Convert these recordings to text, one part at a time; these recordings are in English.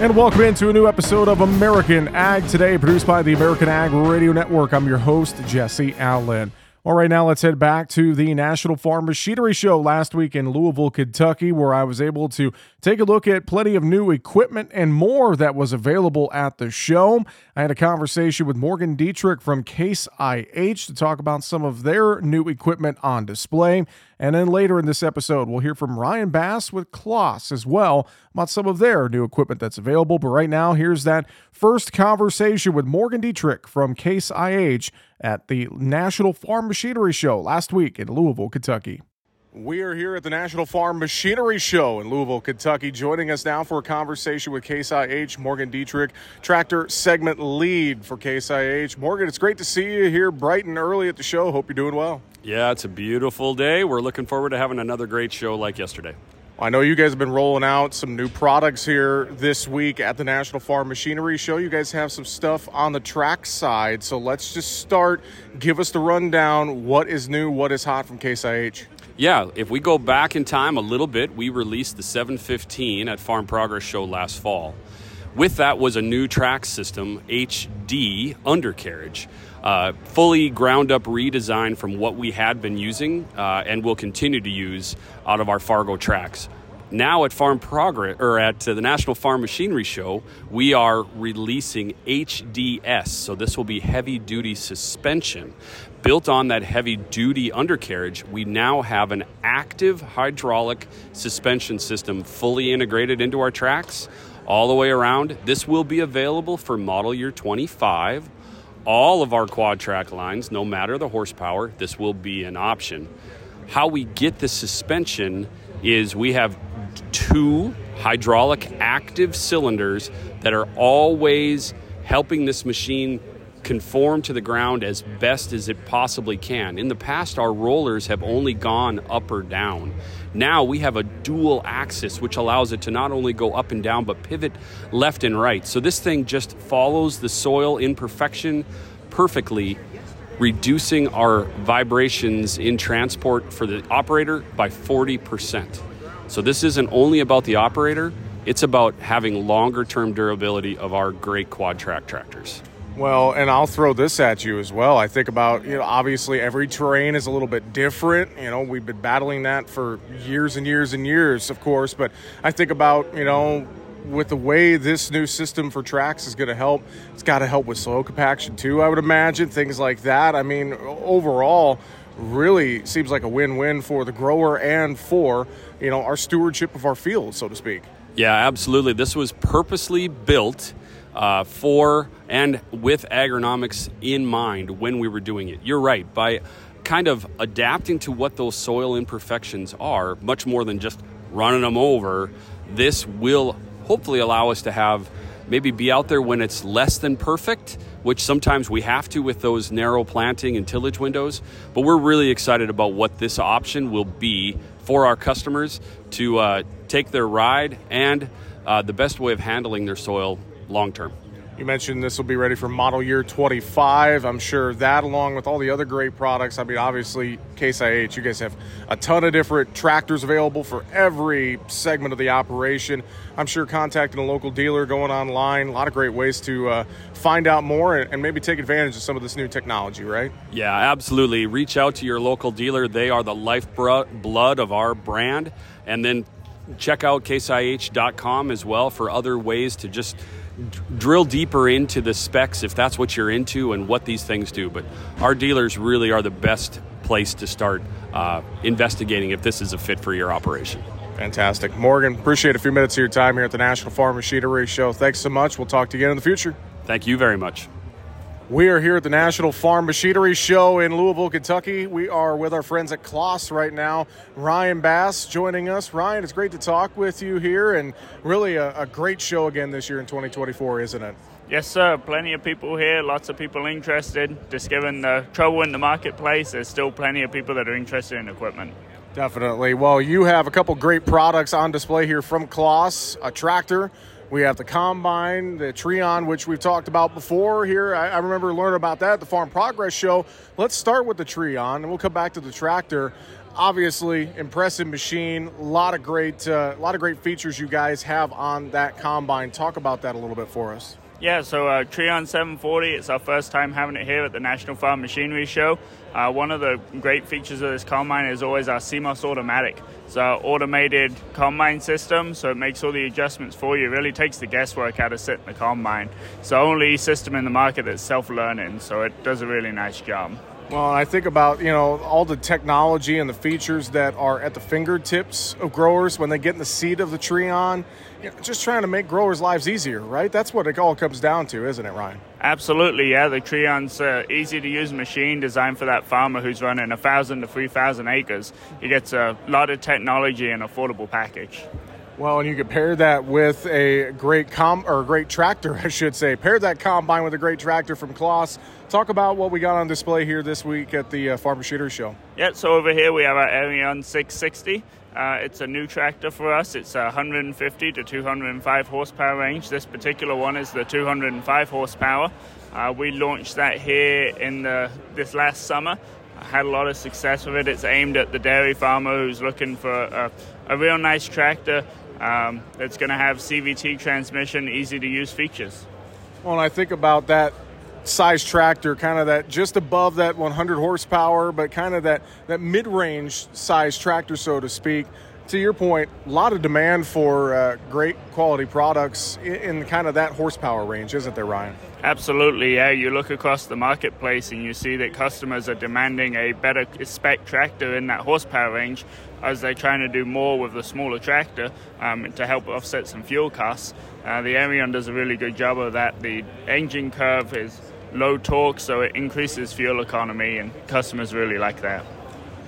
And welcome into a new episode of American Ag Today, produced by the American Ag Radio Network. I'm your host, Jesse Allen. All right, now let's head back to the National Farm Machinery Show last week in Louisville, Kentucky, where I was able to take a look at plenty of new equipment and more that was available at the show. I had a conversation with Morgan Dietrich from Case IH to talk about some of their new equipment on display. And then later in this episode, we'll hear from Ryan Bass with Claas as well about some of their new equipment that's available. But right now, here's that first conversation with Morgan Dietrich from Case IH at the National Farm Machinery Show last week in Louisville, Kentucky. We are here at the National Farm Machinery Show in Louisville, Kentucky. Joining us now for a conversation with Case IH, Morgan Dietrich, tractor segment lead for Case IH. Morgan, it's great to see you here bright and early at the show. Hope you're doing well. Yeah, it's a beautiful day. We're looking forward to having another great show like yesterday. I know you guys have been rolling out some new products here this week at the National Farm Machinery Show. You guys have some stuff on the track side. So let's just start. Give us the rundown. What is new? What is hot from Case IH? Yeah, if we go back in time a little bit, we released the 715 at Farm Progress Show last fall. With that was a new track system, HD undercarriage. Uh, fully ground up redesign from what we had been using uh, and will continue to use out of our Fargo tracks. Now at Farm Progress or at uh, the National Farm Machinery Show, we are releasing HDS. So this will be heavy duty suspension. Built on that heavy duty undercarriage, we now have an active hydraulic suspension system fully integrated into our tracks all the way around. This will be available for model year 25. All of our quad track lines, no matter the horsepower, this will be an option. How we get the suspension is we have two hydraulic active cylinders that are always helping this machine conform to the ground as best as it possibly can. In the past, our rollers have only gone up or down. Now we have a dual axis, which allows it to not only go up and down, but pivot left and right. So this thing just follows the soil imperfection perfectly, reducing our vibrations in transport for the operator by 40%. So this isn't only about the operator, it's about having longer term durability of our great quad track tractors. Well, and I'll throw this at you as well. I think about, you know, obviously every terrain is a little bit different. You know, we've been battling that for years and years and years, of course. But I think about, you know, with the way this new system for tracks is going to help, it's got to help with soil compaction too, I would imagine, things like that. I mean, overall, really seems like a win-win for the grower and for, you know, our stewardship of our field, so to speak. Yeah, absolutely. This was purposely built uh, for and with agronomics in mind when we were doing it. You're right. By kind of adapting to what those soil imperfections are, much more than just running them over, this will hopefully allow us to have maybe be out there when it's less than perfect, which sometimes we have to with those narrow planting and tillage windows. But we're really excited about what this option will be for our customers to uh, take their ride and uh, the best way of handling their soil long term. You mentioned this will be ready for model year 25. I'm sure that, along with all the other great products, I mean, obviously, Case IH, you guys have a ton of different tractors available for every segment of the operation. I'm sure contacting a local dealer, going online, a lot of great ways to uh, find out more and, maybe take advantage of some of this new technology, right? Yeah, absolutely. Reach out to your local dealer. They are the lifeblood blood of our brand. And then check out caseih.com as well for other ways to just drill deeper into the specs if that's what you're into and what these things do. But our dealers really are the best place to start uh, investigating if this is a fit for your operation. Fantastic. Morgan, appreciate a few minutes of your time here at the National Farm Machinery Show. Thanks so much. We'll talk to you again in the future. Thank you very much. We are here at the National Farm Machinery Show in Louisville, Kentucky. We are with our friends at Claas right now. Ryan Bass joining us. Ryan, it's great to talk with you here, and really a, a great show again this year in 2024, isn't it? Yes, sir. Plenty of people here, lots of people interested. Just given the trouble in the marketplace, there's still plenty of people that are interested in equipment. Definitely. Well, you have a couple great products on display here from Claas, a tractor we have the combine, the Trion, which we've talked about before here. I, I, remember learning about that at the Farm Progress Show. Let's start with the Trion, and we'll come back to the tractor. obviously impressive machine. A lot of great, uh, a lot of great features you guys have on that combine. Talk about that a little bit for us. Yeah, so uh, Trion 740, it's our first time having it here at the National Farm Machinery Show. Uh, one of the great features of this combine is always our CEMOS automatic. It's our automated combine system, so it makes all the adjustments for you. It really takes the guesswork out of sitting the combine. It's the only system in the market that's self-learning, so it does a really nice job. Well, I think about you know all the technology and the features that are at the fingertips of growers when they get in the seat of the Trion. You know, just trying to make growers' lives easier, right? That's what it all comes down to, isn't it, Ryan? Absolutely, yeah. The Trion's uh, easy to use machine designed for that farmer who's running a thousand to three thousand acres. He gets a lot of technology and affordable package. Well, and you could pair that with a great com or a great tractor, I should say. Pair that combine with a great tractor from Claas. Talk about what we got on display here this week at the uh, Farm Machinery Show. Yeah, so over here we have our Arion 660. Uh, it's a new tractor for us. It's 150 to 205 horsepower range. This particular one is the 205 horsepower. Uh, we launched that here in the, this last summer. I had a lot of success with it. It's aimed at the dairy farmer who's looking for a, a real nice tractor um, that's going to have CVT transmission, easy to use features. Well, and I think about that size tractor, kind of that just above that 100 horsepower, but kind of that, that mid range size tractor, so to speak. To your point, a lot of demand for uh, great quality products in, in kind of that horsepower range, isn't there, Ryan? Absolutely, yeah. You look across the marketplace and you see that customers are demanding a better spec tractor in that horsepower range as they're trying to do more with the smaller tractor um, to help offset some fuel costs. Uh, the Arion does a really good job of that. The engine curve is low torque, so it increases fuel economy, and customers really like that.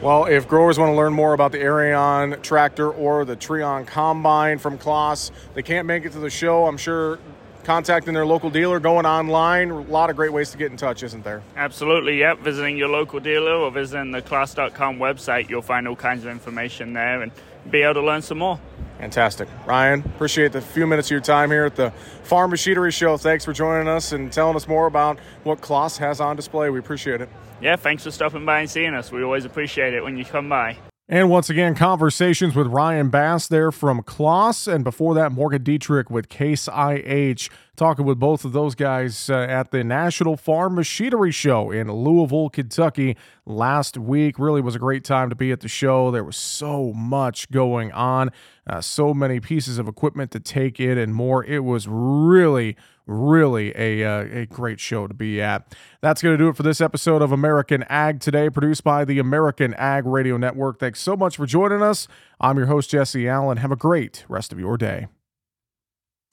Well, if growers want to learn more about the Arion tractor or the Trion combine from Claas, they can't make it to the show. I'm sure contacting their local dealer, going online, a lot of great ways to get in touch, isn't there? Absolutely, yep. Visiting your local dealer or visiting the claas.com website, you'll find all kinds of information there and be able to learn some more. Fantastic. Ryan, appreciate the few minutes of your time here at the Farm Machinery Show. Thanks for joining us and telling us more about what Claas has on display. We appreciate it yeah, thanks for stopping by and seeing us. We always appreciate it when you come by. And once again, conversations with Ryan Bass there from Claas, and before that, Morgan Dietrich with Case IH, talking with both of those guys uh, at the National Farm Machinery Show in Louisville, Kentucky last week. Really was a great time to be at the show. There was so much going on, uh, so many pieces of equipment to take in, and more. It was really really a, uh, a great show to be at. That's going to do it for this episode of American Ag Today, produced by the American Ag Radio Network. Thanks so much for joining us. I'm your host, Jesse Allen. Have a great rest of your day.